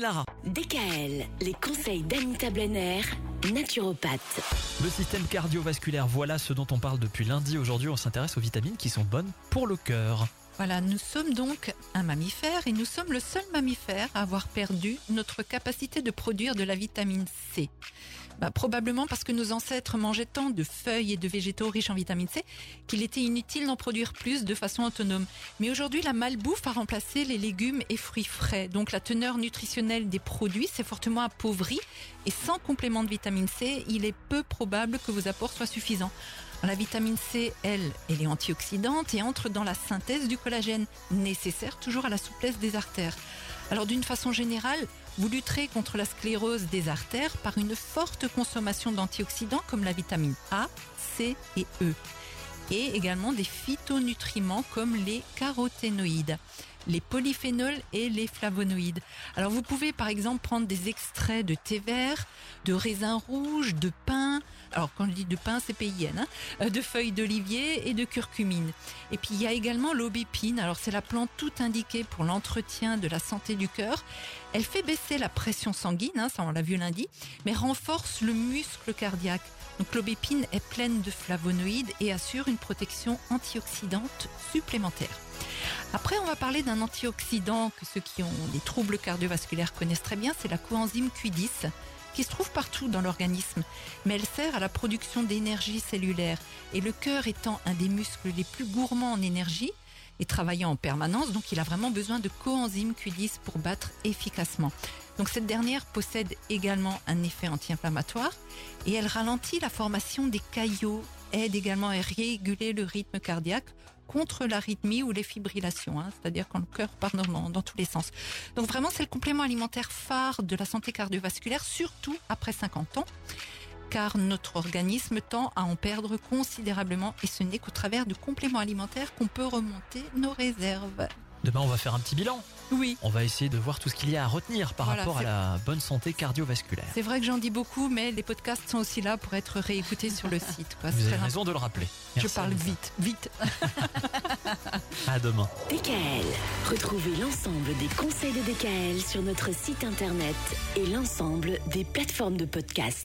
Lara. DKL, les conseils d'Anita Blenner, naturopathe. Le système cardiovasculaire, voilà ce dont on parle depuis lundi. Aujourd'hui, on s'intéresse aux vitamines qui sont bonnes pour le cœur. Voilà, nous sommes donc un mammifère et nous sommes le seul mammifère à avoir perdu notre capacité de produire de la vitamine C. Bah, probablement parce que nos ancêtres mangeaient tant de feuilles et de végétaux riches en vitamine C qu'il était inutile d'en produire plus de façon autonome. Mais aujourd'hui, la malbouffe a remplacé les légumes et fruits frais. Donc la teneur nutritionnelle des produits s'est fortement appauvrie et sans complément de vitamine C, il est peu probable que vos apports soient suffisants. La vitamine C, elle, elle est antioxydante et entre dans la synthèse du collagène, nécessaire toujours à la souplesse des artères. Alors d'une façon générale, vous lutterez contre la sclérose des artères par une forte consommation d'antioxydants comme la vitamine A, C et E. Et également des phytonutriments comme les caroténoïdes les polyphénols et les flavonoïdes. Alors vous pouvez par exemple prendre des extraits de thé vert, de raisin rouge, de pain, alors quand je dis de pain c'est PIN, hein, euh, de feuilles d'olivier et de curcumine. Et puis il y a également l'aubépine, alors c'est la plante toute indiquée pour l'entretien de la santé du cœur. Elle fait baisser la pression sanguine, hein, ça on l'a vu lundi, mais renforce le muscle cardiaque. Donc l'aubépine est pleine de flavonoïdes et assure une protection antioxydante supplémentaire. Après, on va parler d'un antioxydant que ceux qui ont des troubles cardiovasculaires connaissent très bien, c'est la coenzyme Q10 qui se trouve partout dans l'organisme, mais elle sert à la production d'énergie cellulaire. Et le cœur étant un des muscles les plus gourmands en énergie, et travaillant en permanence, donc il a vraiment besoin de coenzyme Q10 pour battre efficacement. Donc cette dernière possède également un effet anti-inflammatoire et elle ralentit la formation des caillots aide également à réguler le rythme cardiaque contre l'arythmie ou les fibrillations, hein, c'est-à-dire quand le cœur part dans, dans, tous les sens. Donc vraiment, c'est le complément alimentaire phare de la santé cardiovasculaire, surtout après 50 ans, car notre organisme tend à en perdre considérablement et ce n'est qu'au travers de compléments alimentaires qu'on peut remonter nos réserves. Demain, on va faire un petit bilan. Oui. On va essayer de voir tout ce qu'il y a à retenir par rapport à la bonne santé cardiovasculaire. C'est vrai que j'en dis beaucoup, mais les podcasts sont aussi là pour être réécoutés sur le site. Quoi. Vous avez raison de le rappeler. Je parle vite, vite. à demain. DKL. Retrouvez l'ensemble des conseils de DKL sur notre site internet et l'ensemble des plateformes de podcast.